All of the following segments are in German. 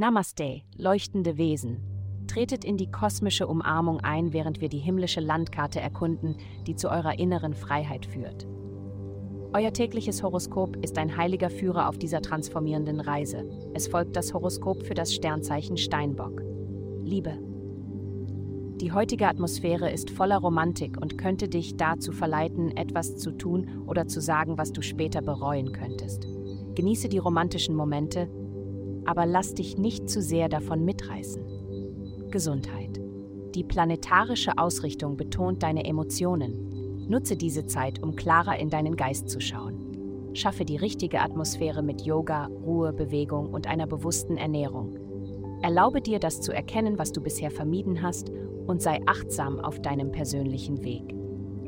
Namaste, leuchtende Wesen. Tretet in die kosmische Umarmung ein, während wir die himmlische Landkarte erkunden, die zu eurer inneren Freiheit führt. Euer tägliches Horoskop ist ein heiliger Führer auf dieser transformierenden Reise. Es folgt das Horoskop für das Sternzeichen Steinbock. Liebe. Die heutige Atmosphäre ist voller Romantik und könnte dich dazu verleiten, etwas zu tun oder zu sagen, was du später bereuen könntest. Genieße die romantischen Momente, aber lass dich nicht zu sehr davon mitreißen. Gesundheit. Die planetarische Ausrichtung betont deine Emotionen, Nutze diese Zeit, um klarer in deinen Geist zu schauen. Schaffe die richtige Atmosphäre mit Yoga, Ruhe, Bewegung und einer bewussten Ernährung. Erlaube dir, das zu erkennen, was du bisher vermieden hast, und sei achtsam auf deinem persönlichen Weg.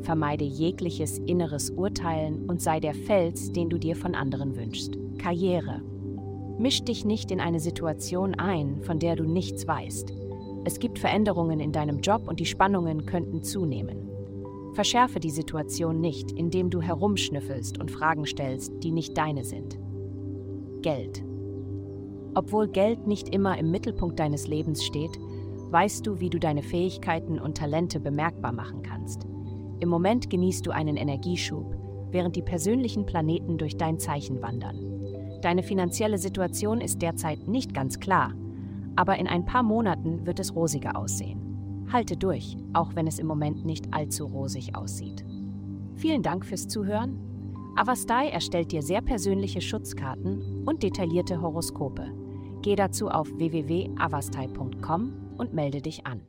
Vermeide jegliches inneres Urteilen und sei der Fels, den du dir von anderen wünschst. Karriere. Misch dich nicht in eine Situation ein, von der du nichts weißt. Es gibt Veränderungen in deinem Job und die Spannungen könnten zunehmen. Verschärfe die Situation nicht, indem du herumschnüffelst und Fragen stellst, die nicht deine sind. Geld. Obwohl Geld nicht immer im Mittelpunkt deines Lebens steht, weißt du, wie du deine Fähigkeiten und Talente bemerkbar machen kannst. Im Moment genießt du einen Energieschub, während die persönlichen Planeten durch dein Zeichen wandern. Deine finanzielle Situation ist derzeit nicht ganz klar, aber in ein paar Monaten wird es rosiger aussehen. Halte durch, auch wenn es im Moment nicht allzu rosig aussieht. Vielen Dank fürs Zuhören. Avastai erstellt dir sehr persönliche Schutzkarten und detaillierte Horoskope. Geh dazu auf www.avastai.com und melde dich an.